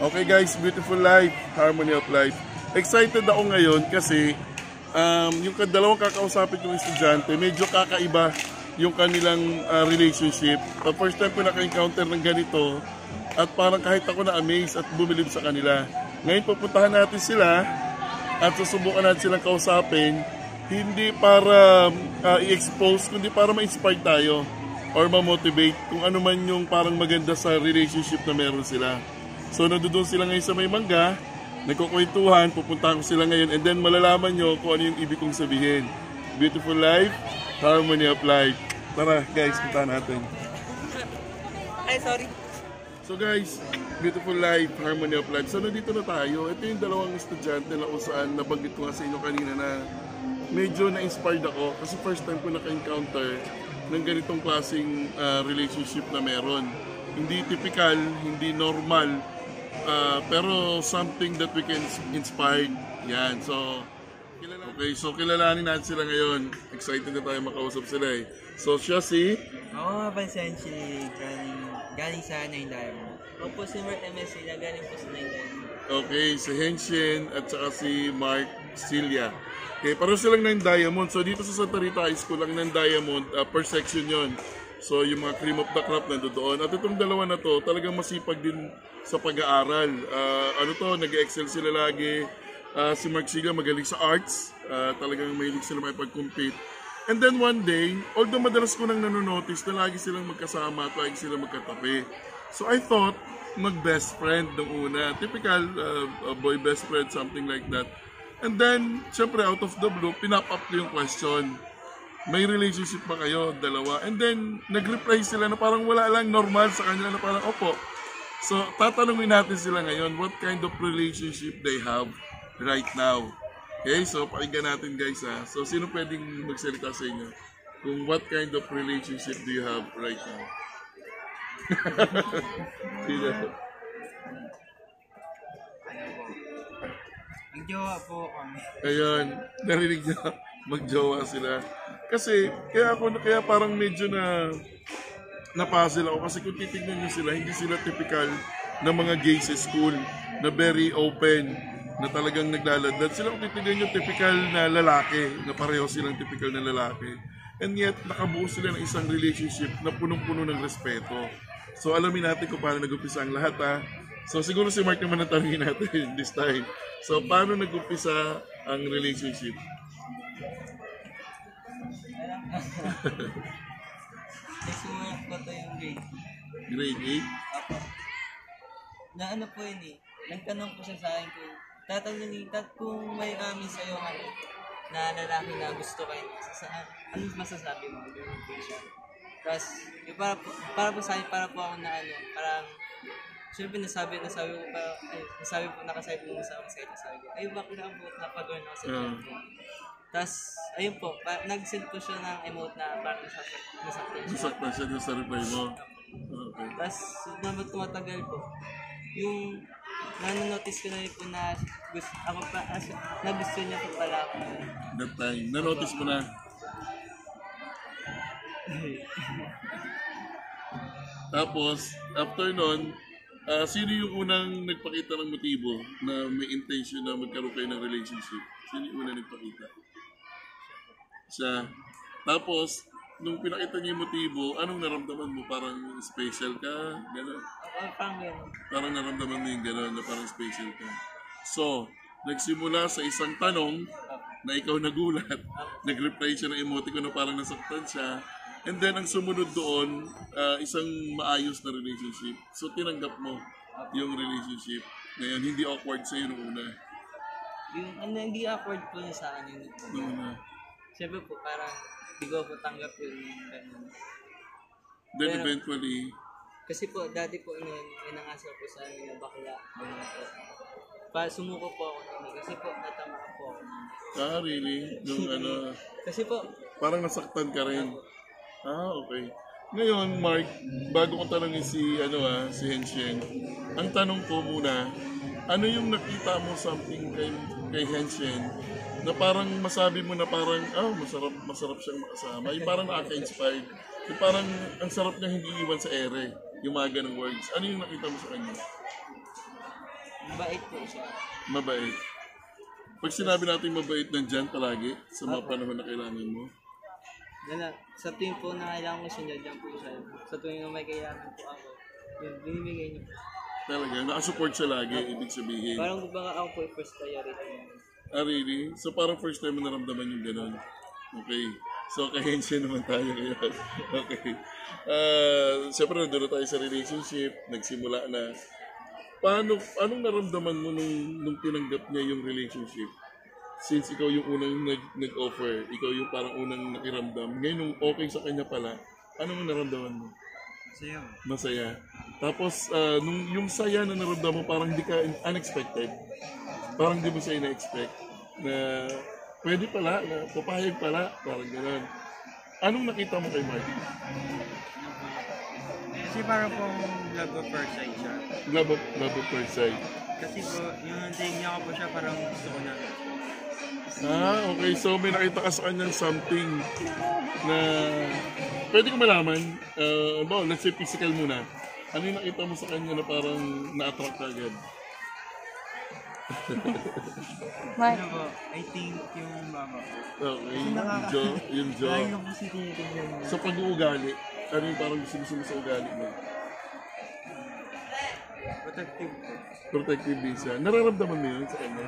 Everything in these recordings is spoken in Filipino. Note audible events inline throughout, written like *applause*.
Okay guys, beautiful life, harmony of life. Excited ako ngayon kasi um, yung dalawang kakausapin kong estudyante, medyo kakaiba yung kanilang uh, relationship. Uh, first time ko naka-encounter ng ganito at parang kahit ako na-amaze at bumilib sa kanila. Ngayon pupuntahan natin sila at susubukan natin silang kausapin hindi para uh, i-expose, kundi para ma-inspire tayo or ma-motivate kung ano man yung parang maganda sa relationship na meron sila. So nandoon sila ngayon sa may mangga, nagkukwentuhan, pupuntahan ko sila ngayon and then malalaman nyo kung ano yung ibig kong sabihin. Beautiful life, harmony of life. Tara guys, punta natin. Ay, sorry. So guys, beautiful life, harmony of life. So nandito na tayo. Ito yung dalawang estudyante na kung saan nabanggit ko nga sa inyo kanina na medyo na-inspired ako kasi first time ko naka-encounter ng ganitong klaseng uh, relationship na meron. Hindi typical, hindi normal, uh, pero something that we can inspire. Yan, so okay, so kilalanin natin sila ngayon. Excited na tayo makausap sila eh. So siya si... Ako nga si galing, galing sa Nine Diamond. Ako po si Mark MSC na galing po sa Nine Diamond. Okay, si Henshin at saka si Mark Celia. Okay, pareho silang ng diamond. So dito sa Santa Rita High School, ang ng diamond, uh, per section yon. So yung mga cream of the crop na doon. At itong dalawa na to, talagang masipag din sa pag-aaral. Uh, ano to, nag-excel sila lagi. Uh, si Mark Siga magaling sa arts. Uh, talagang mahilig sila may pag-compete. And then one day, although madalas ko nang nanonotice na lagi silang magkasama at lagi silang magkatabi. So I thought, mag-best friend nung una. Typical uh, boy best friend, something like that. And then, syempre out of the blue, pinap up ko yung question. May relationship ba kayo, dalawa? And then, nag-reply sila na parang wala lang normal sa kanila na parang, opo. So, tatanungin natin sila ngayon what kind of relationship they have right now. Okay, so pakinggan natin guys ha. So, sino pwedeng magsalita sa inyo? Kung what kind of relationship do you have right now? *laughs* Sino? Magjowa po kami. Ayun, narinig niyo, magjowa sila. Kasi, kaya ako, kaya parang medyo na napuzzle ako kasi kung titignan niyo sila, hindi sila typical na mga gay sa school na very open, na talagang naglaladlad. Sila kung titignan niyo, typical na lalaki, na pareho silang typical na lalaki. And yet, nakabuo sila ng isang relationship na punong-puno ng respeto. So, alamin natin kung paano nag-umpisa ang lahat ha. So, siguro si Mark naman ang tanongin natin *laughs* this time. So, paano nag-umpisa ang relationship? Nagsimula ko to yung grade. Grade 8? Apo. Na ano po yun eh. Nagtanong ko siya sa akin kung tatanungin tat kung may amin sa'yo ano, na lalaki na gusto kayo sa saan. Ano masasabi mo? Ganun po siya. Tapos, yung para po, para po sa akin, para po ako na ano, parang Siyempre, nasabi, nasabi ko pa, ay, nasabi po, nakasabi po sa akin sa sabi ko, ay, bakit na pag-earn ako sa uh. Tapos, ayun po, pa, nag-send po siya ng emote na parang nasaktan, nasaktan siya. Nasaktan siya doon sa reply mo? Okay. Tapos, naman tumatagal po, yung nanonotice ko na rin po na gusto, ako pa, as, na gusto niya po pala ako. That time, nanotice mo na? *laughs* Tapos, after nun, Uh, sino yung unang nagpakita ng motibo na may intention na magkaroon kayo ng relationship? Sino yung unang nagpakita? Siya. Tapos, nung pinakita niya yung motibo, anong naramdaman mo? Parang special ka? Gano'n? Parang gano'n. Parang naramdaman mo yung gano'n na parang special ka. So, nagsimula sa isang tanong na ikaw nagulat. *laughs* Nag-reply siya ng emoticon na parang nasaktan siya. And then, ang sumunod doon, uh, isang maayos na relationship. So, tinanggap mo yung relationship. Ngayon, hindi awkward sa'yo nung una. Yung, ano, hindi awkward po niya sa akin. Nung una. Siyempre po, parang hindi ko po tanggap yung ganun. Then, Pero, eventually, kasi po, dati po, noon, inangasal po sa amin na bakla. Ano po. Pa, sumuko po ako noon. Kasi po, natama po ako. Ah, really? Nung *laughs* ano? kasi po, parang nasaktan ka rin. Ah, okay. Ngayon, Mark, bago ko tanongin si, ano ah, si Henshen, ang tanong ko muna, ano yung nakita mo something kay, kay Henshen na parang masabi mo na parang, ah, oh, masarap, masarap siyang makasama. Yung parang nakaka-inspired. Yung parang ang sarap niya hindi iwan sa ere. Yung mga ganong words. Ano yung nakita mo sa kanya? Mabait po siya. Mabait. Pag sinabi natin mabait, nandyan palagi sa mga panahon na kailangan mo. Dala, sa tuwing po na kailangan ko siya, nandiyan po siya. Sa tuwing na may kailangan po ako, yun, binibigay niya po. Talaga, nakasupport siya lagi, ibig sabihin. Parang baka ako po yung first priority. Ah, really? So parang first time mo naramdaman yung gano'n. Okay. So, kahensya naman tayo ngayon. *laughs* okay. Uh, Siyempre, nandun na tayo sa relationship. Nagsimula na. Paano, anong naramdaman mo nung, nung tinanggap niya yung relationship? Since ikaw yung unang nag, nag-offer, ikaw yung parang unang nakiramdam. Ngayon, nung okay sa kanya pala, anong naramdaman mo? Masaya. Masaya. Tapos, ah, nung yung saya na naramdaman mo, parang hindi ka unexpected. Parang di mo siya ina-expect na pwede pala, na papayag pala, parang gano'n. Anong nakita mo kay Marty? Kasi parang pong love of first sight siya. Love of, love of first sight. Kasi po, yung tinignan ko po siya, parang gusto ko na. Ah, okay. So may nakita ka sa kanyang something na pwede ko malaman. Uh, well, let's say physical muna. Ano yung nakita mo sa kanya na parang na-attract ka agad? Ano po, I think yung mama ko. Okay. Yung jaw, yung jaw. Lagi ko po si tinitignan niya. Sa pag-uugali, ano yung parang gusto mo sa ugali mo? Protective po. Protective din siya. Nararamdaman mo yun sa kanya?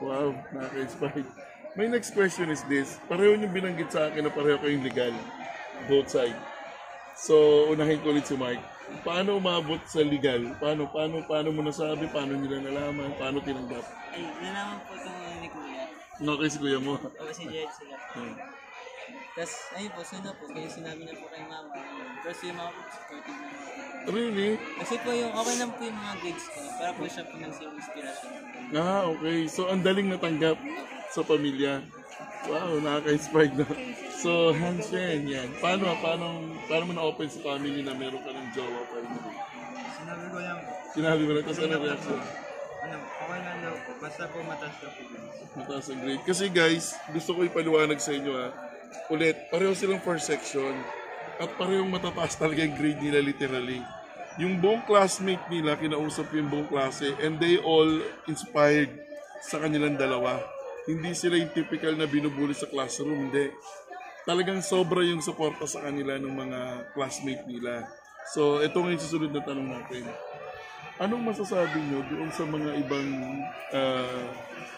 Wow, nakaka-inspire. My next question is this. Pareho niyong binanggit sa akin na pareho kayong legal. Both side. So, unahin ko ulit si Mike. Paano umabot sa legal? Paano, paano, paano mo nasabi? Paano nila nalaman? Paano tinanggap? Ay, nalaman po itong ni Kuya. No, kay si kuya mo. O si Jared sila. Hmm. Tapos, ayun po, sunod po, kaya sinabi na po kay mama. Pero si mama po, supportive na. Really? Kasi po yung, okay lang po yung mga grades ko. Para po siya po nagsiyung inspiration. Ah, okay. So, ang daling natanggap sa pamilya. Wow, nakaka-inspired na. So, handshen, yan. Paano, paano, paano mo na-open sa family na meron ka ng jowa finally? Sinabi ko lang, Sinabi mo na, tapos ano reaction? ano, okay lang daw po. Basta po mataas daw po. yun. Mataas ang grade. Kasi guys, gusto ko ipaliwanag sa inyo ha. Ulit, pareho silang first section. At parehong matataas talaga yung grade nila literally. Yung buong classmate nila, kinausap yung buong klase, and they all inspired sa kanilang dalawa. Hindi sila yung typical na binubuli sa classroom, hindi. Talagang sobra yung suporta sa kanila ng mga classmate nila. So, ito nga yung susunod na tanong natin. Anong masasabi nyo doon sa mga ibang ah,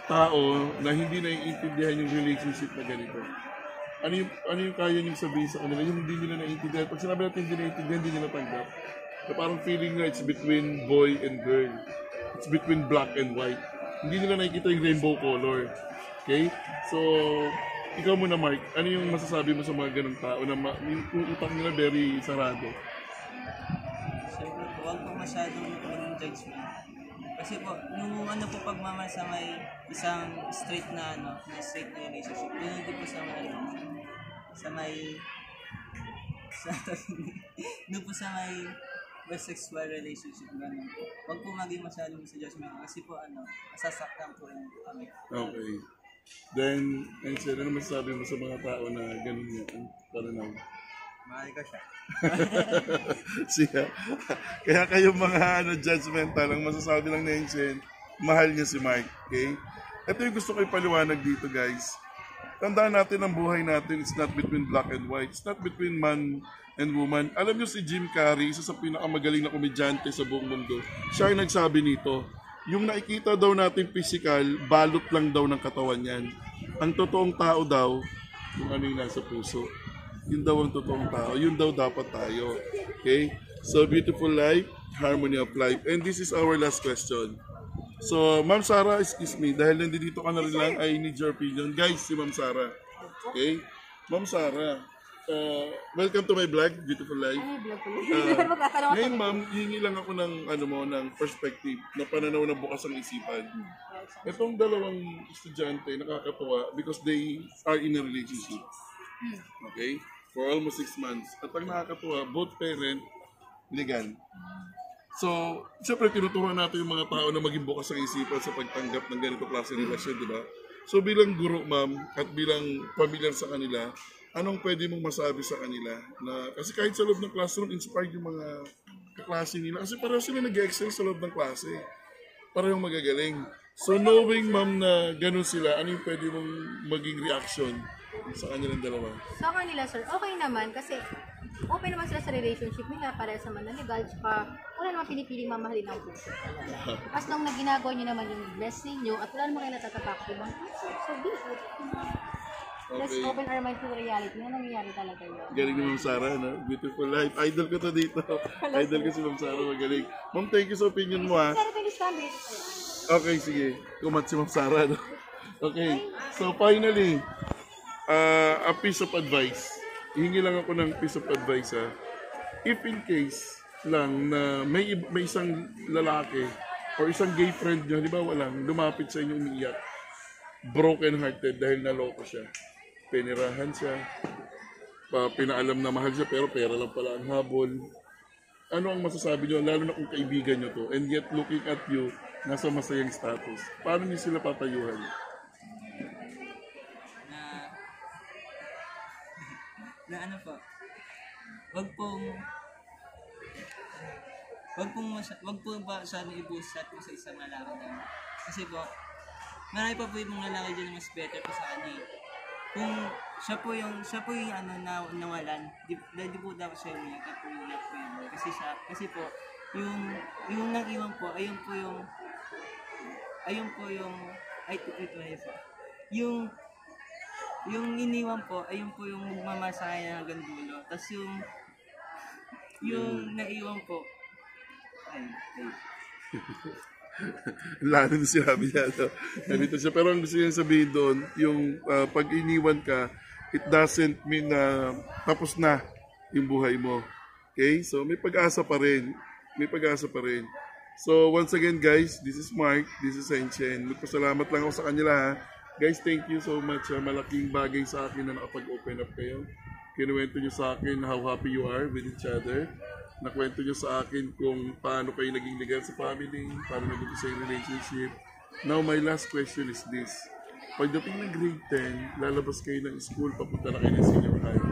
tao na hindi naiintindihan yung relationship na ganito? Ano yung, ano yung kaya nyo sabihin sa kanila? Yung hindi nila naiintindihan. Pag sinabi natin hindi naiintindihan, hindi nila tanggap. Na parang feeling na it's between boy and girl. It's between black and white. Hindi nila nakikita yung rainbow color. Okay? So, ikaw muna, Mark. Ano yung masasabi mo sa mga ganong tao na ma- yung utak nila very sarado? Masyadong maging judgment. Kasi po, nung ano po pagmamahal sa may isang straight na ano, na straight na relationship, yun hindi po sa may ano, sa may sa *laughs* doon po sa may bisexual relationship ganun po. Huwag po maging masyadong sa judgment kasi po ano, masasaktan po rin kami. Okay. Then, and sir, ano masasabi mo sa mga tao na ganun yung pananaw? Mahal ko siya. Kaya kayong mga ano, judgmental, ang masasabi lang na Enchen, mahal niya si Mike. Okay? Ito yung gusto ko ipaliwanag dito, guys. Tandaan natin ang buhay natin, it's not between black and white. It's not between man and woman. Alam niyo si Jim Carrey, isa sa pinakamagaling na komedyante sa buong mundo, siya yung nagsabi nito, yung nakikita daw natin physical, balot lang daw ng katawan yan. Ang totoong tao daw, kung ano yung nasa puso. Yun daw ang totoong tao. Yun daw dapat tayo. Okay? So, beautiful life, harmony of life. And this is our last question. So, Ma'am Sarah, excuse me, dahil nandito ka na rin lang, I need your opinion. Guys, si Ma'am Sarah. Okay? Ma'am Sarah, uh, welcome to my vlog, Beautiful Life. Uh, *laughs* ngayon, ma'am, hihingi lang ako ng, ano mo, ng perspective, na pananaw na bukas ang isipan. Itong dalawang estudyante, nakakatuwa because they are in a relationship. Okay? For almost six months. At ang nakakatuwa, both parent, legal. So, siyempre tinuturuan natin yung mga tao na maging bukas ang isipan sa pagtanggap ng ganito klase ng relasyon, di ba? So bilang guro, ma'am, at bilang familiar sa kanila, anong pwede mong masabi sa kanila? Na, kasi kahit sa loob ng classroom, inspired yung mga kaklase nila. Kasi pareho sila nag-excel sa loob ng klase. parehong magagaling. So knowing ma'am na ganun sila, ano pwede mong maging reaction sa kanilang dalawa? Sa kanila, sir, okay naman kasi open naman sila sa relationship nila para sa manaligal tsaka wala naman pinipiling mamahalin ang puso. *laughs* As long na ginagawa nyo naman yung best ninyo at wala naman kayo natatapak ibang puso, so be it. Let's Okay. open our mind to reality na nangyayari talaga yun. Galing ni Ma'am Sara, no? Beautiful life. Idol ko to dito. Idol ko si Ma'am Sara, magaling. Ma'am, thank you sa opinion mo, ha? Pero pwede sabi, Okay, sige. Kumat si Ma'am Sara, no? *laughs* Okay. So, finally, uh, a piece of advice. Hihingi lang ako ng piece of advice, ha? If in case lang na may, may isang lalaki or isang gay friend nyo, di ba walang, lumapit sa inyo umiiyak, broken hearted dahil naloko siya. Pinirahan siya, pa, pinaalam na mahal siya pero pera lang pala ang habol. Ano ang masasabi nyo, lalo na kung kaibigan nyo to, and yet looking at you, nasa masayang status. Paano nyo sila papayuhan? Na ano po? Wag pong wag pong masa, wag po ba sana ibusat po sa isang lalaki lang kasi po marami pa po yung mga lalaki dyan na mas better po sa kanya eh. kung siya po yung siya po yung ano na nawalan di, di, po dapat siya umiyak at umiyak po yun. Kasi siya kasi po yung yung nang iwan po ayun po yung ayun po yung ay ito ito ito yung yung iniwan po, ayun po yung magmamasaya hanggang dulo. Tapos yung yung naiwan po, ay, ay, *laughs* Lalo na sinabi niya, no? Ganito siya. Pero ang gusto niya sabihin doon, yung ah, pag iniwan ka, it doesn't mean na tapos na yung buhay mo. Okay? So, may pag-asa pa rin. May pag-asa pa rin. So, once again, guys, this is Mark. This is Senchen. Magpasalamat lang ako sa kanila, ha? Guys, thank you so much. Malaking bagay sa akin na nakapag-open up kayo. Kinuwento nyo sa akin how happy you are with each other. Nakwento nyo sa akin kung paano kayo naging legal sa family, paano naging sa relationship. Now, my last question is this. Pagdating ng grade 10, lalabas kayo ng school, papunta na kayo ng senior high.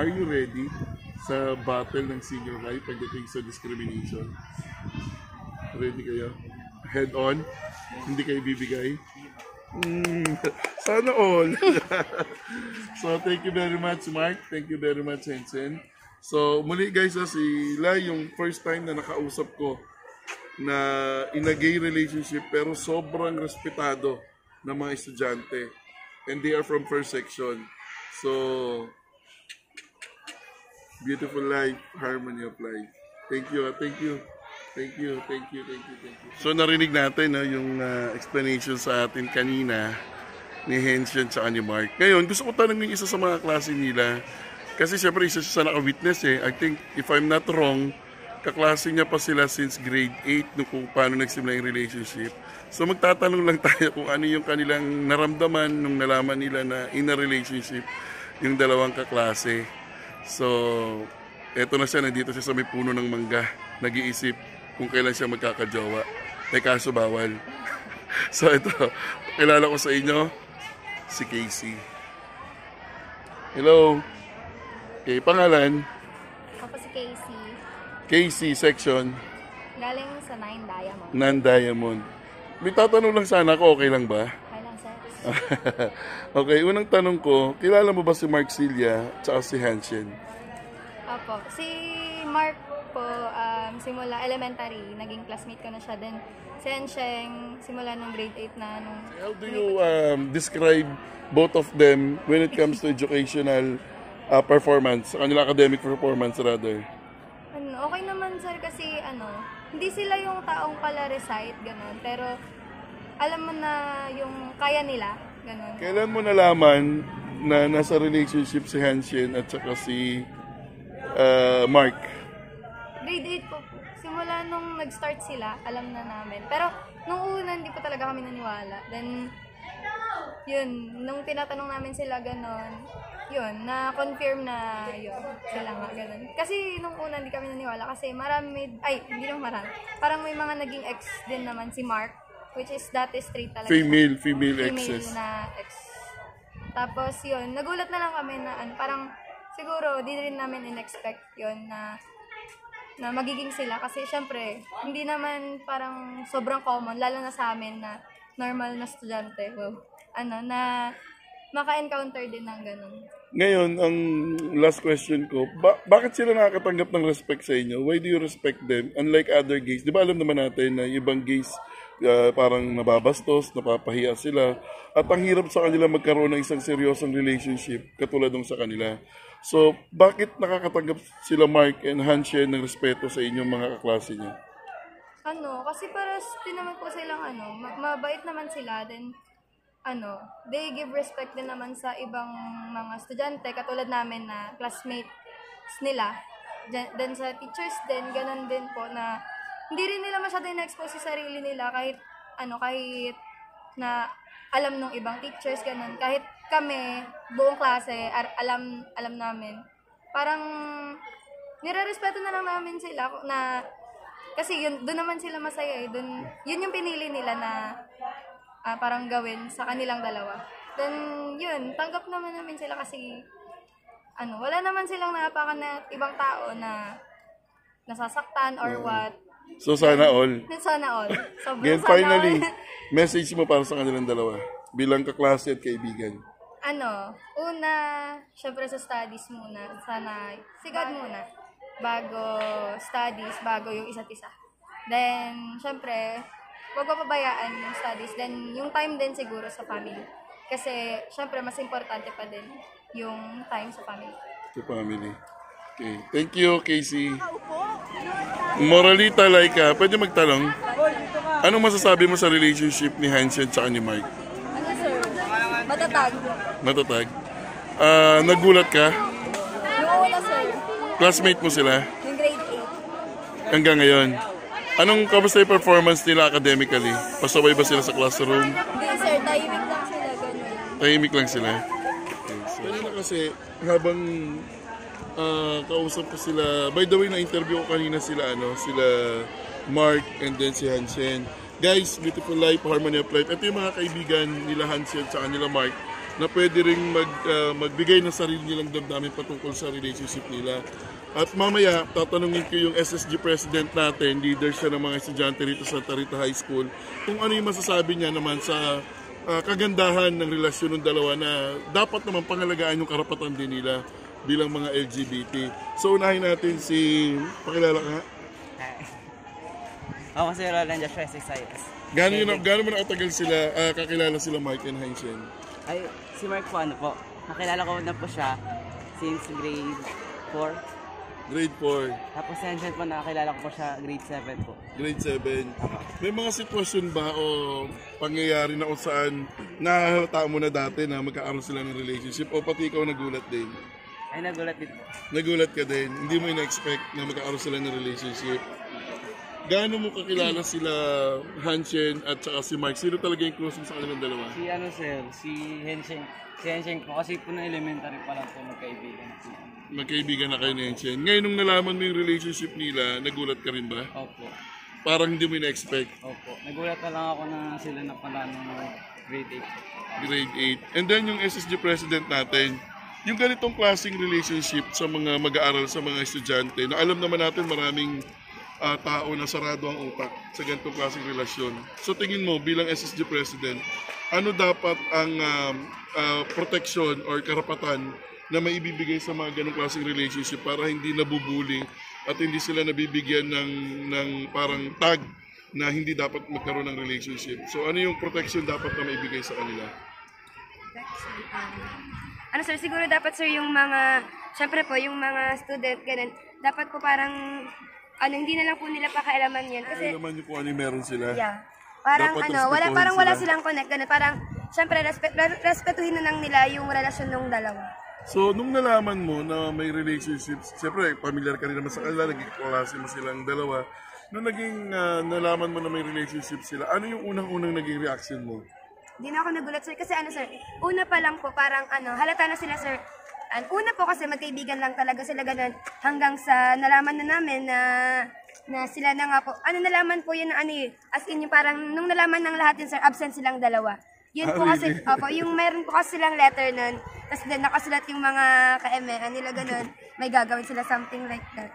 Are you ready sa battle ng senior high pagdating sa discrimination? Ready kayo? Head on? Hindi kayo bibigay? Mm, sana all. *laughs* so, thank you very much, Mark. Thank you very much, Hensen. So, muli guys, ah, si Lai, yung first time na nakausap ko na in a gay relationship pero sobrang respetado ng mga estudyante. And they are from first section. So, beautiful life, harmony of life. Thank you, ah, thank you. Thank you, thank you, thank you, thank you. So narinig natin no, yung ah, explanation sa atin kanina ni Henshin at ni Mark. Ngayon, gusto ko tanongin isa sa mga klase nila. Kasi siyempre isa siya sa naka-witness eh. I think, if I'm not wrong, kaklase niya pa sila since grade 8 nung kung paano nagsimula yung relationship. So magtatanong lang *laughs* tayo kung ano yung kanilang naramdaman nung nalaman nila na in a relationship yung dalawang kaklase. So, eto na siya, nandito siya sa may puno ng mangga. Nag-iisip kung kailan siya magkakajowa. Eh kaso bawal. *laughs* so ito, kilala ko sa inyo, si Casey. Hello. Okay, pangalan? Ako si Casey, Casey section, galing sa 9 Diamond. non-diamond. May tatanong lang sana ako, okay lang ba? Kailang sir? *laughs* okay, unang tanong ko, kilala mo ba si Mark Cilia at si Hanshin? Opo. Si Mark po, um, simula elementary, naging classmate ko na siya. Then, si Ensheng, simula nung grade 8 na nung... How do you um, describe both of them when it comes to educational uh, performance, sa kanila academic performance rather? Ano, okay naman sir kasi ano, hindi sila yung taong pala recite, ganun. Pero, alam mo na yung kaya nila, ganun. Kailan mo nalaman na nasa relationship si Hanshin at saka si uh, Mark? Grade 8 po. Simula nung nag-start sila, alam na namin. Pero, nung una, hindi pa talaga kami naniwala. Then, yun, nung tinatanong namin sila ganon, yun, na-confirm na yun, sila nga ganon. Kasi nung una, hindi kami naniwala kasi marami, ay, hindi naman marami. Parang may mga naging ex din naman si Mark, which is dati straight talaga. Female, female female exes. na ex. Tapos yun, nagulat na lang kami na ano, parang siguro di rin namin in-expect yun na na magiging sila kasi syempre hindi naman parang sobrang common lalo na sa amin na normal na estudyante wow, ano na maka-encounter din ng ganun. Ngayon, ang last question ko, ba- bakit sila nakakatanggap ng respect sa inyo? Why do you respect them? Unlike other gays, di ba alam naman natin na ibang gays ah, parang nababastos, napapahiya sila, at ang hirap sa kanila magkaroon ng isang seryosong relationship katulad nung sa kanila. So, bakit nakakatanggap sila Mark and Hanshen ng respeto sa inyong mga kaklase niya? Ano, kasi para din naman po silang ano, ma- mabait naman sila, then ano, they give respect din naman sa ibang mga estudyante, katulad namin na classmates nila. Then sa teachers din, ganun din po na hindi rin nila masyado na-expose sa sarili nila kahit ano, kahit na alam ng ibang teachers, ganun. Kahit kami, buong klase, alam, alam namin. Parang, nire-respeto na lang namin sila na kasi yun, doon naman sila masaya eh. Doon, yun yung pinili nila na ah, parang gawin sa kanilang dalawa. Then, yun, tanggap naman namin sila kasi, ano, wala naman silang naapakan na ibang tao na nasasaktan or what. So, sana all. *laughs* Sana all. *laughs* Sobrang Again, sana finally, all. *laughs* message mo para sa kanilang dalawa bilang kaklase at kaibigan. Ano, una, syempre sa studies muna. Sana, sigad muna. Bago studies, bago yung isa't isa. Then, syempre, huwag papabayaan yung studies. Then, yung time din siguro sa family. Kasi, syempre, mas importante pa din yung time sa family. to family. Okay. Thank you, Casey. Moralita Laika, pwede magtanong? Anong masasabi mo sa relationship ni Hansen at ni Mike? Matatag. Matatag. Ah, nagulat ka? Una, sir. Classmate mo sila Yung grade hanggang ngayon. Anong kamusta yung performance nila academically? Pasaway ba sila sa classroom? 8. Hindi, sir. Tahimik lang sila. Ganun. Tahimik lang sila. Okay, so. Kanina kasi, habang ah, kausap ko sila, by the way, na-interview ko kanina sila, ano, sila Mark and then si Hansen. Guys, Beautiful Life, Harmony of Life. Ito yung mga kaibigan nila Hansen at nila Mark na pwede ring mag, ah, magbigay ng sarili nilang damdamin patungkol sa relationship nila. At mamaya, tatanungin ko yung SSG president natin, leader siya ng mga estudyante rito sa Tarita High School, kung ano yung masasabi niya naman sa ah, kagandahan ng relasyon ng dalawa na dapat naman pangalagaan yung karapatan din nila bilang mga LGBT. So unahin natin si, pakilala ka Ako si Roland Joshua Sayas. Gano'n yun, gano'n mo nakatagal sila, ah, kakilala sila Mike and Heinzen? Ay, si Mark po ano po, nakilala ko na po siya since grade 4. Grade 4, Tapos si Hansen po nakakilala ko po siya grade 7 po. grade 7. May mga sitwasyon ba o pangyayari na kung saan nahalata mo na dati na magkakaroon sila ng relationship o pati ikaw nagulat din? Ay, nagulat din po. Nagulat ka din, hindi mo ina-expect na magkakaroon sila ng relationship. Gaano mo kakilala sila Hanshen at saka si Mike? Sino talaga yung close mo sa kanilang dalawa? Si ano sir, si Henseng. Si Henseng po kasi po na elementary pa lang po magkaibigan. Magkaibigan na kayo ni Hanshen. Ngayon nung nalaman mo yung relationship nila, nagulat ka rin ba? Opo. Parang hindi mo ina-expect. Opo. Nagulat na lang ako na sila na pala nung grade 8. grade 8. And then yung SSG president natin, yung ganitong klaseng relationship sa mga mag-aaral sa mga estudyante, na alam naman natin maraming ah, tao na sarado ang utak sa ganitong klaseng relasyon. So tingin mo bilang SSG president, ano dapat ang um, ah, protection or karapatan na maibibigay sa mga ganong klaseng relationship para hindi nabubuli at hindi sila nabibigyan ng, ng parang tag na hindi dapat magkaroon ng relationship. So ano yung protection dapat na maibigay sa kanila? ano sir, siguro dapat sir yung mga, syempre po, yung mga student, ganun, dapat po parang, ano, hindi na lang po nila pakialaman yan. Kasi, Alam naman niyo kung ano yung meron sila. yeah, parang Dapat ano, wala, respetuhin parang wala sila. silang connect, ganun, parang, syempre, respet, respetuhin na lang nila yung relasyon ng dalawa. So, nung nalaman mo na may relationships, siyempre, familiar ka rin naman sa kanila, naging klase mo silang dalawa. Nung naging ah, nalaman mo na may relationship sila, ano yung unang-unang naging reaction mo? Hindi na ako nagulat sir, kasi ano sir, una pa lang po, parang ano, halata na sila sir, An una po kasi magkaibigan lang talaga sila ganun hanggang sa nalaman na namin na na sila na nga po. Ano nalaman po yun na ano yun, as in yung parang nung nalaman ng lahat yun sir, absent silang dalawa. Yun Ah, po kasi, opo, yung meron po kasi silang letter nun, tapos din nakasulat yung mga ka-MN nila ganun, may gagawin sila something like that.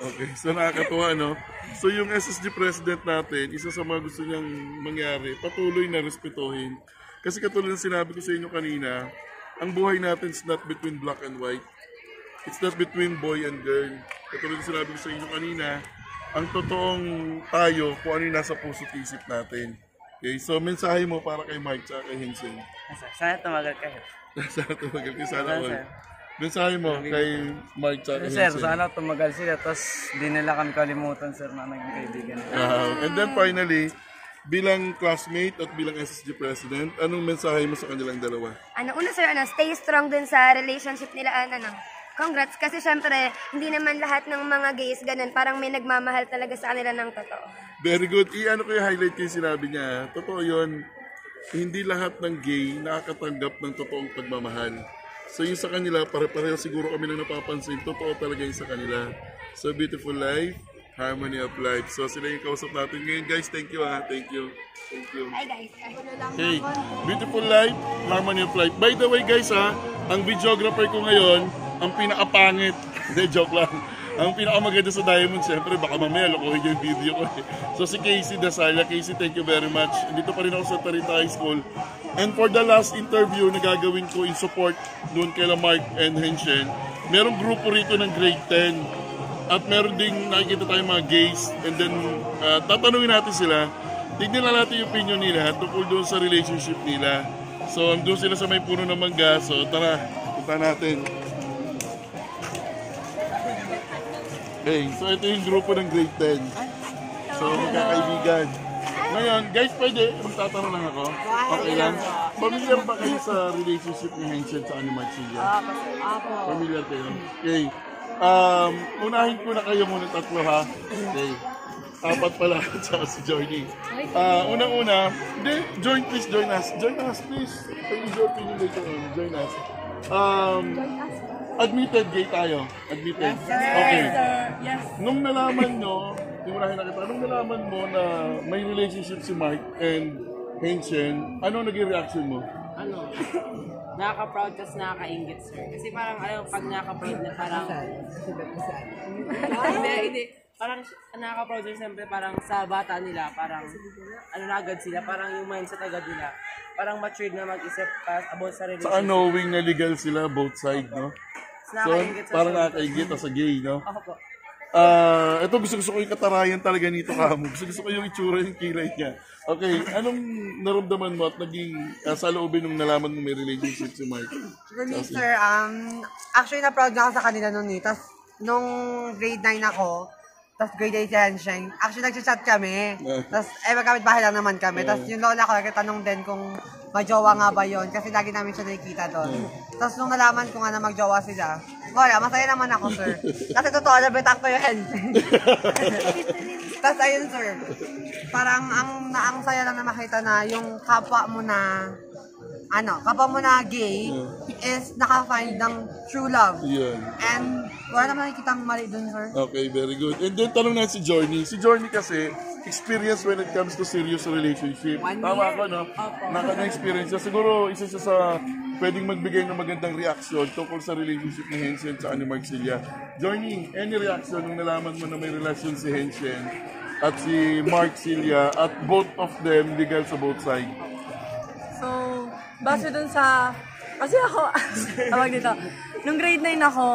Okay, so nakakatuwa, no? So yung SSG president natin, isa sa mga gusto niyang mangyari, patuloy na respetuhin. Kasi katulad ng sinabi ko sa inyo kanina, ang buhay natin is not between black and white. It's not between boy and girl. Katulad sinabi ko sa inyo kanina, ang totoong tayo kung ano yung nasa puso at isip natin. Okay, so mensahe mo para kay Mike at kay Hensen. Sir, sana tumagal kayo. *laughs* sana tumagal kayo sana all. sir. Mensahe mo kay Mike at kay Sir, Hensen. sana tumagal sila, tapos di nila kami kalimutan, sir, na naging kaibigan. Uh, and then finally, bilang classmate at bilang SSG president, anong mensahe mo sa kanilang dalawa? Ano, una sir, ano, stay strong dun sa relationship nila, ano, ano. Congrats, kasi syempre, hindi naman lahat ng mga gays ganun, parang may nagmamahal talaga sa kanila ng totoo. Very good. I-ano ko yung highlight yung sinabi niya. Totoo yun. Hindi lahat ng gay nakakatanggap ng totoong pagmamahal. So yung sa kanila, pare-pareho siguro kami na napapansin, totoo talaga yung sa kanila. So beautiful life, harmony of life. So sila yung kausap natin ngayon. Guys, thank you ha. Thank you. Thank you. Hi guys. Hey, beautiful life, harmony of life. By the way guys ha, ang videographer ko ngayon, ang pinakapangit. *laughs* Hindi, joke lang. Ang pinakamaganda sa Diamond, syempre, baka mamaya lokohin yung video ko. eh. So si Casey Dasaya, Casey, thank you very much. Dito pa rin ako sa Tarita High School. And for the last interview na gagawin ko in support doon kay Mark and Henshen, merong grupo rito ng grade 10. At meron ding nakikita tayong mga gays. And then, uh, tatanungin natin sila. Tignan lang natin yung opinion nila tungkol doon sa relationship nila. So, doon sila sa may puno ng mangga. So, tara, punta natin. Okay, so ito yung grupo ng grade 10. So, magkakaibigan. Ngayon, guys, pwede, magtatanong lang ako. Okay lang. Familiar ba kayo sa relationship ni Hensel sa Animal Silla? Familiar kayo? Okay. Um, unahin ko na kayo muna tatlo ha. Okay. Apat pala *laughs* saka si Johnny. Ah, unang-una, hindi, join please, join us. Join us please. Please join opinion later on. Join us. Um, admitted gay tayo. Admitted. Okay. Nung nalaman nyo, di mo na nakita, nung nalaman mo na may relationship si Mark and Henshen, ano naging reaction mo? ano, *laughs* nakaka-proud kasi nakaka-ingit, sir. Kasi parang, alam, pag nakaka-proud na parang... *laughs* hindi, hindi. Parang nakaka-proud sir, siyempre parang sa bata nila, parang ano na agad sila, parang yung mindset agad nila. Parang matured na mag-isip pa about sa Saka relationship. knowing na legal sila both side, no? So, parang nakakaingit sa gay, no? Ako po. Ah, ito gusto gusto ko yung katarayan talaga nito kamo. Gusto gusto ko yung itsura yung kilay niya. Okay, anong naramdaman mo at naging uh, sa loobin nung nalaman mo may relationship si Mark? For me, sir, um, actually na-proud na ako sa kanila nung ni. Tapos, nung grade 9 ako, tapos grade 8 yan siya. Actually, nag-chat kami. Yeah. Tapos, eh, magkamit bahay lang naman kami. Tapos, yung lola ko, nagtatanong din kung magjowa nga ba yon Kasi lagi namin siya nakikita doon. Tapos, nung nalaman ko nga na magjowa sila, wala, masaya naman ako, sir. Kasi totoo, nabitak ko yun. Tapos, ayun, sir. Parang, ang, na, ang saya lang na makita na yung kapwa mo na ano, kapag mo na gay, is naka-find ng true love. Yun. And wala naman nakikitang mali dun, sir. Okay, very good. And then tanong natin si Journey. Si Journey kasi, experience when it comes to serious relationship. Tama ako, no? Naka na-experience siya. Siguro, isa siya sa pwedeng magbigay ng magandang reaction tungkol sa relationship ni Henshen sa ni Marcilia. Journey, any reaction nung nalaman mo na may relasyon si Henshen at si Mark Cilia at both of them legal sa both sides? So, base dun sa... Kasi ako, *laughs* tawag dito, nung grade 9 ako,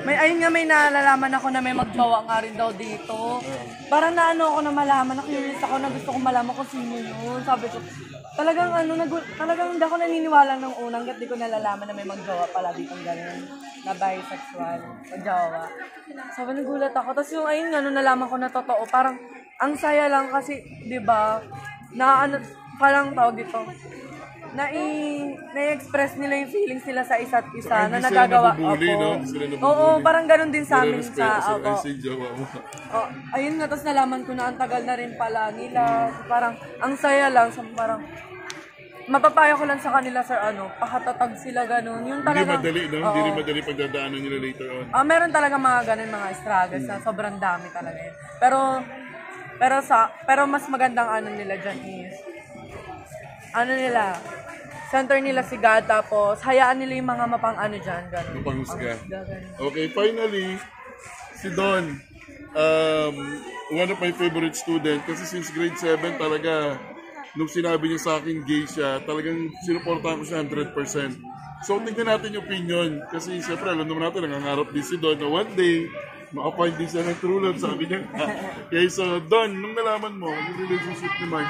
may ayun nga may nalalaman ako na may magjowa nga rin daw dito. Parang naano ako na malaman, na curious ako na gusto kong malaman kung sino yun. Sabi ko, talagang ano, nag, talagang hindi ako naniniwala nung unang gat di ko nalalaman na may magjowa pala dito gano'n na bisexual, magjowa. Sabi, nagulat ako. Tapos yung ayun nga, nung nalaman ko na totoo, parang ang saya lang kasi, di ba, na ano, parang tawag dito, na i na-express nila yung feelings nila sa isa't isa Saka na hindi nagagawa Opo. no? Hindi. Oo, parang ganun din sa amin sa ako. ay si jowa mo. Oh, ayun nga, tapos nalaman ko na ang tagal na rin pala nila. So, parang, ang saya lang, so, parang, mapapayo ko lang sa kanila, sir, ano, pakatatag sila ganun. Yung Hindi talagang, madali, no? Hindi rin madali pagdadaanan nila later on. Ah, meron talaga mga ganun mga struggles na sobrang dami talaga yun. Pero pero sa pero mas magandang ano nila diyan is ano nila center nila si God tapos hayaan nila yung mga mapang ano diyan ganun. Mapanghusga. Okay, finally, si Don. um, one of my favorite student kasi since grade 7 talaga nung sinabi niya sa akin gay siya, talagang sinuportahan ko siya 100%. So, tingnan natin yung opinion. Kasi siyempre, alam naman natin, nangangarap din si Don na one day, makafind din siya ng true love, sabi niya. *laughs* okay, so Don, nung nalaman mo, yung relationship ni Mark,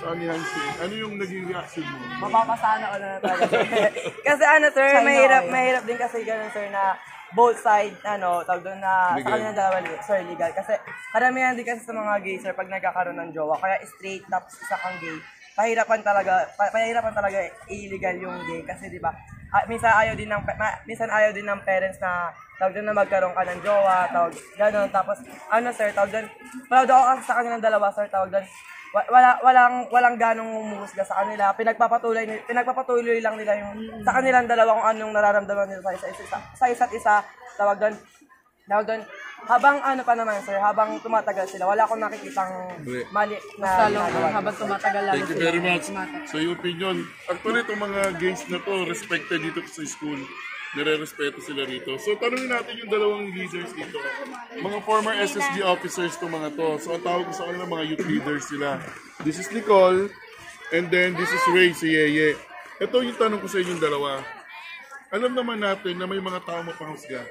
sa ni Hansi, ano yung naging reaction mo? Mapapasana ko na talaga. *laughs* kasi ano sir, mahirap, mahirap din kasi ganun sir na both side, ano, tawag doon na Legal. sa kanilang dalawa, sir, legal. Kasi karamihan din kasi sa mga gay, sir, pag nagkakaroon ng jowa, kaya straight tapos isa kang gay, pahirapan talaga, pa, pahirapan talaga illegal yung gay. Kasi di ba, ah, minsan ayaw din ng, ma, minsan ayaw din ng parents na tawag doon na magkaroon ka ng jowa, tawag, gano'n. Tapos, ano sir, tawag doon, proud ako kasi sa kanilang dalawa, sir, tawag doon, wala walang walang ganong umuhusga sa kanila. Pinagpapatuloy ni- pinagpapatuloy lang nila yung sa kanilang dalawa kung anong nararamdaman nila sa isa't isa, sa isa't isa. Tawag doon. Tawag doon. Habang ano pa naman sir, habang tumatagal sila, wala akong nakikitang Mali. na ginagawa. Habang tumatagal lang Thank you very much. So yung opinion, actually itong mga gays na to, respected dito sa school. Nire-respeto sila rito. So tanungin natin yung dalawang leaders dito. Mga former SSG officers to mga to. So ang tawag ko sa kanila mga youth leaders sila. This is Nicole, and then this is Ray, si Yeye. Ito yung tanong ko sa inyong dalawa. Alam naman natin na may mga tao mapangusga.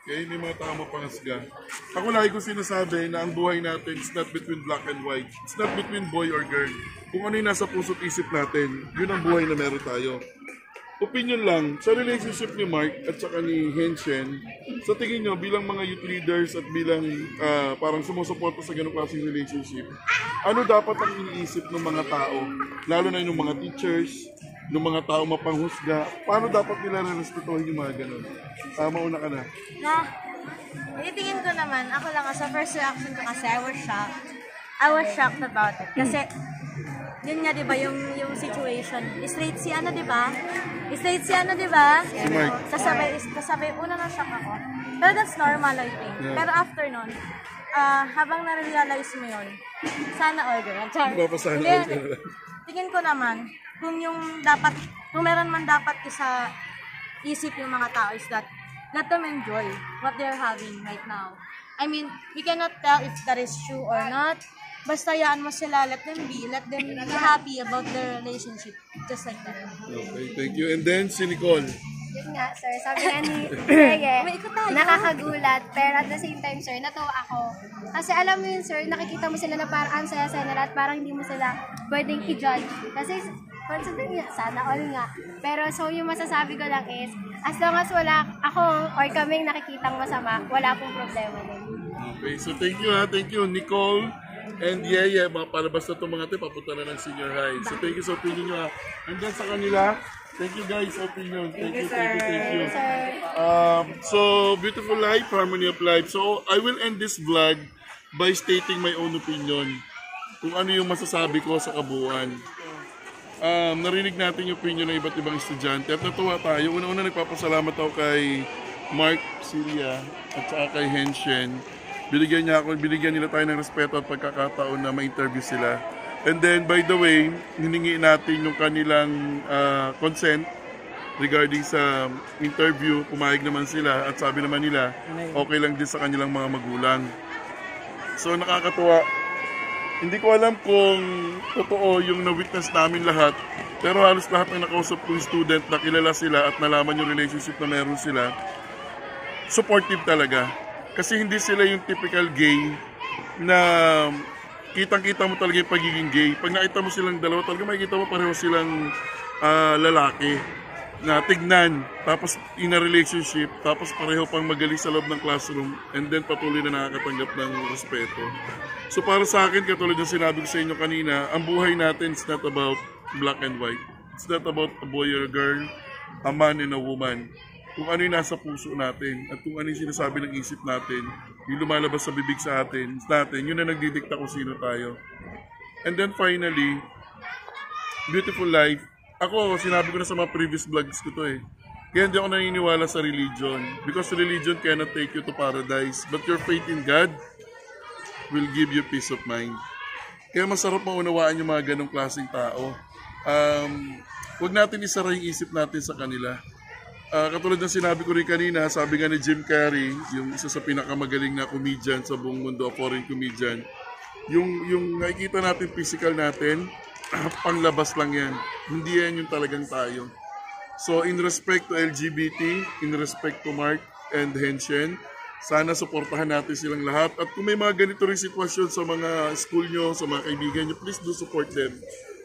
Okay, may mga tao mapangasga. Ako lagi ko sinasabi na ang buhay natin is not between black and white. It's not between boy or girl. Kung ano yung nasa puso't isip natin, yun ang buhay na meron tayo. Opinion lang, sa relationship ni Mark at saka ni Henshen, sa tingin nyo bilang mga youth leaders at bilang ah, parang sumusuporta sa ganong klaseng relationship, ano dapat ang iniisip ng mga tao, lalo na yung mga teachers, ng mga tao mapanghusga, paano dapat nila respetuhin yung mga ganon? Ah, mauna ka na. Na, ititingin ko naman, ako lang, sa first reaction ko kasi, I was shocked. I was shocked about it. Kasi, yun nga, di ba, yung, yung situation. Straight si ano, di ba? Straight si ano, di ba? Si Mark. Kasabay, kasabay, una na shock ako. Pero that's normal, I think. Yeah. Pero after nun, ah habang na-realize mo yun, sana all girl. Char. Hindi, all girl. Tingin ko naman, kung yung dapat, kung meron man dapat isa isip yung mga tao is that let them enjoy what they're having right now. I mean, we cannot tell if that is true or not. Basta yaan mo sila, let them be, let them be happy about their relationship. Just like that. Okay, thank you. And then si Nicole. Yun nga, sir. Sabi nga ni tayo. nakakagulat. Pero at the same time, sir, natuwa ako. Kasi alam mo yun, sir, nakikita mo sila na parang ang saya-saya nila at parang hindi mo sila pwedeng i-judge. Kasi, consider nga, sana all nga. Pero so yung masasabi ko lang is, as long as wala ako or kaming nakikitang masama, wala pong problema din. Okay, so thank you ha. Thank you, Nicole. And yeah, yeah, mga palabas na itong mga ito, papunta na ng senior high. So thank you sa opinion nyo ha. And then sa kanila, thank you guys sa opinion. Thank you, thank you, thank you. Um, so, beautiful life, harmony of life. So, I will end this vlog by stating my own opinion. Kung ano yung masasabi ko sa kabuuan. Um, narinig natin yung opinion ng iba't ibang estudyante at natuwa tayo. Una-una nagpapasalamat ako kay Mark Siria at saka kay Henshen. Binigyan niya ako, binigyan nila tayo ng respeto at pagkakataon na ma-interview sila. And then, by the way, hiningi natin yung kanilang ah, consent regarding sa interview. Pumayag naman sila at sabi naman nila, okay lang din sa kanilang mga magulang. So, nakakatuwa. Hindi ko alam kung totoo yung na-witness namin lahat. Pero halos lahat ng nakausap kong student na kilala sila at nalaman yung relationship na meron sila, supportive talaga. Kasi hindi sila yung typical gay na kitang-kita mo talaga yung pagiging gay. Pag nakita mo silang dalawa, talaga makikita mo pareho silang ah, lalaki na tignan, tapos in a relationship, tapos pareho pang magaling sa loob ng classroom, and then patuloy na nakakatanggap ng respeto. So para sa akin, katulad ng sinabi ko sa inyo kanina, ang buhay natin is not about black and white. It's not about a boy or a girl, a man and a woman. Kung ano yung nasa puso natin, at kung ano yung sinasabi ng isip natin, yung lumalabas sa bibig sa atin, natin, yun na nagdidikta kung sino tayo. And then finally, beautiful life. Ako, sinabi ko na sa mga previous vlogs ko to eh. Kaya hindi ako naniniwala sa religion. Because religion cannot take you to paradise. But your faith in God will give you peace of mind. Kaya masarap maunawaan yung mga ganong klaseng tao. Um, huwag natin isara yung isip natin sa kanila. Ah, katulad ng sinabi ko rin kanina, sabi nga ni Jim Carrey, yung isa sa pinakamagaling na comedian sa buong mundo, foreign comedian, yung yung nakikita natin physical natin, panglabas lang yan. Hindi yan yung talagang tayo. So in respect to LGBT, in respect to Mark and Henshen, sana suportahan natin silang lahat. At kung may mga ganito rin sitwasyon sa mga school nyo, sa mga kaibigan nyo, please do support them.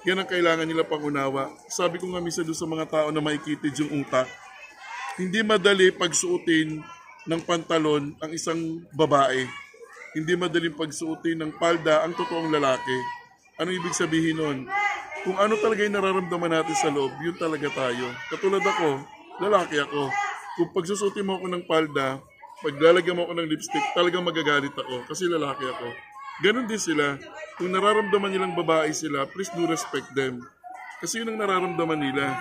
Yan ang kailangan nila pangunawa. Sabi ko nga misa doon sa mga tao na makikitid yung utak, hindi madali pagsuotin ng pantalon ang isang babae. Hindi madaling pagsuotin ng palda ang totoong lalaki. Ano ibig sabihin nun? Kung ano talaga yung nararamdaman natin sa loob, yun talaga tayo. Katulad ako, lalaki ako. Kung pagsusutin mo ako ng palda, paglalagyan mo ako ng lipstick, talagang magagalit ako kasi lalaki ako. Ganon din sila. Kung nararamdaman nilang babae sila, please do respect them. Kasi yun ang nararamdaman nila.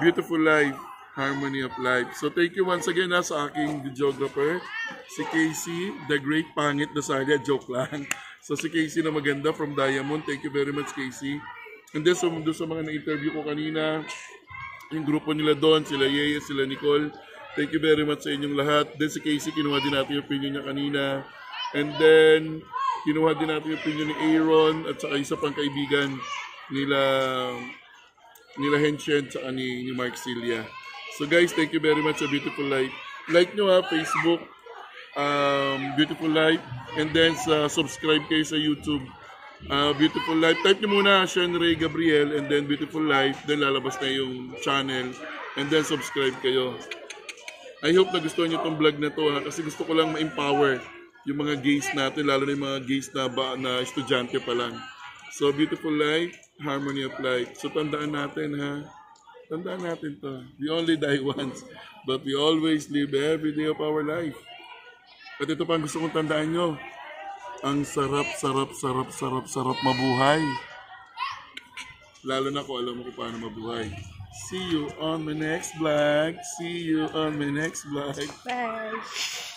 Beautiful life, harmony of life. So thank you once again ha, sa aking videographer, si Casey, the great pangit na Salia, joke lang. So si Casey na maganda from Diamond, thank you very much Casey. And then so, doon sa mga na-interview ko kanina, yung grupo nila doon, sila Yeye, sila Nicole, thank you very much sa inyong lahat. Then si Casey, kinuha din natin yung opinion niya kanina. And then, kinuha din natin yung opinion ni Aaron at saka isa pang kaibigan nila nila Henshen at ni, ni Mark Cilia. So guys, thank you very much sa Beautiful Life. Like nyo ha, Facebook, um, Beautiful Life, and then sa subscribe kayo sa YouTube. Uh, Beautiful Life. Type nyo muna Sean Ray Gabriel and then Beautiful Life. Then lalabas na yung channel. And then subscribe kayo. I hope na gusto niyo tong vlog na to ha, kasi gusto ko lang ma-empower yung mga gays natin, lalo na yung mga gays na, ba, na estudyante pa lang. So, beautiful life, harmony of life. So, tandaan natin ha. Tandaan natin to. We only die *laughs* once, but we always live every day of our life. At ito pa ang gusto kong tandaan nyo. Ang sarap, sarap, sarap, sarap, sarap mabuhay. Lalo na kung alam mo kung paano mabuhay. See you on my next vlog. See you on my next vlog. Bye!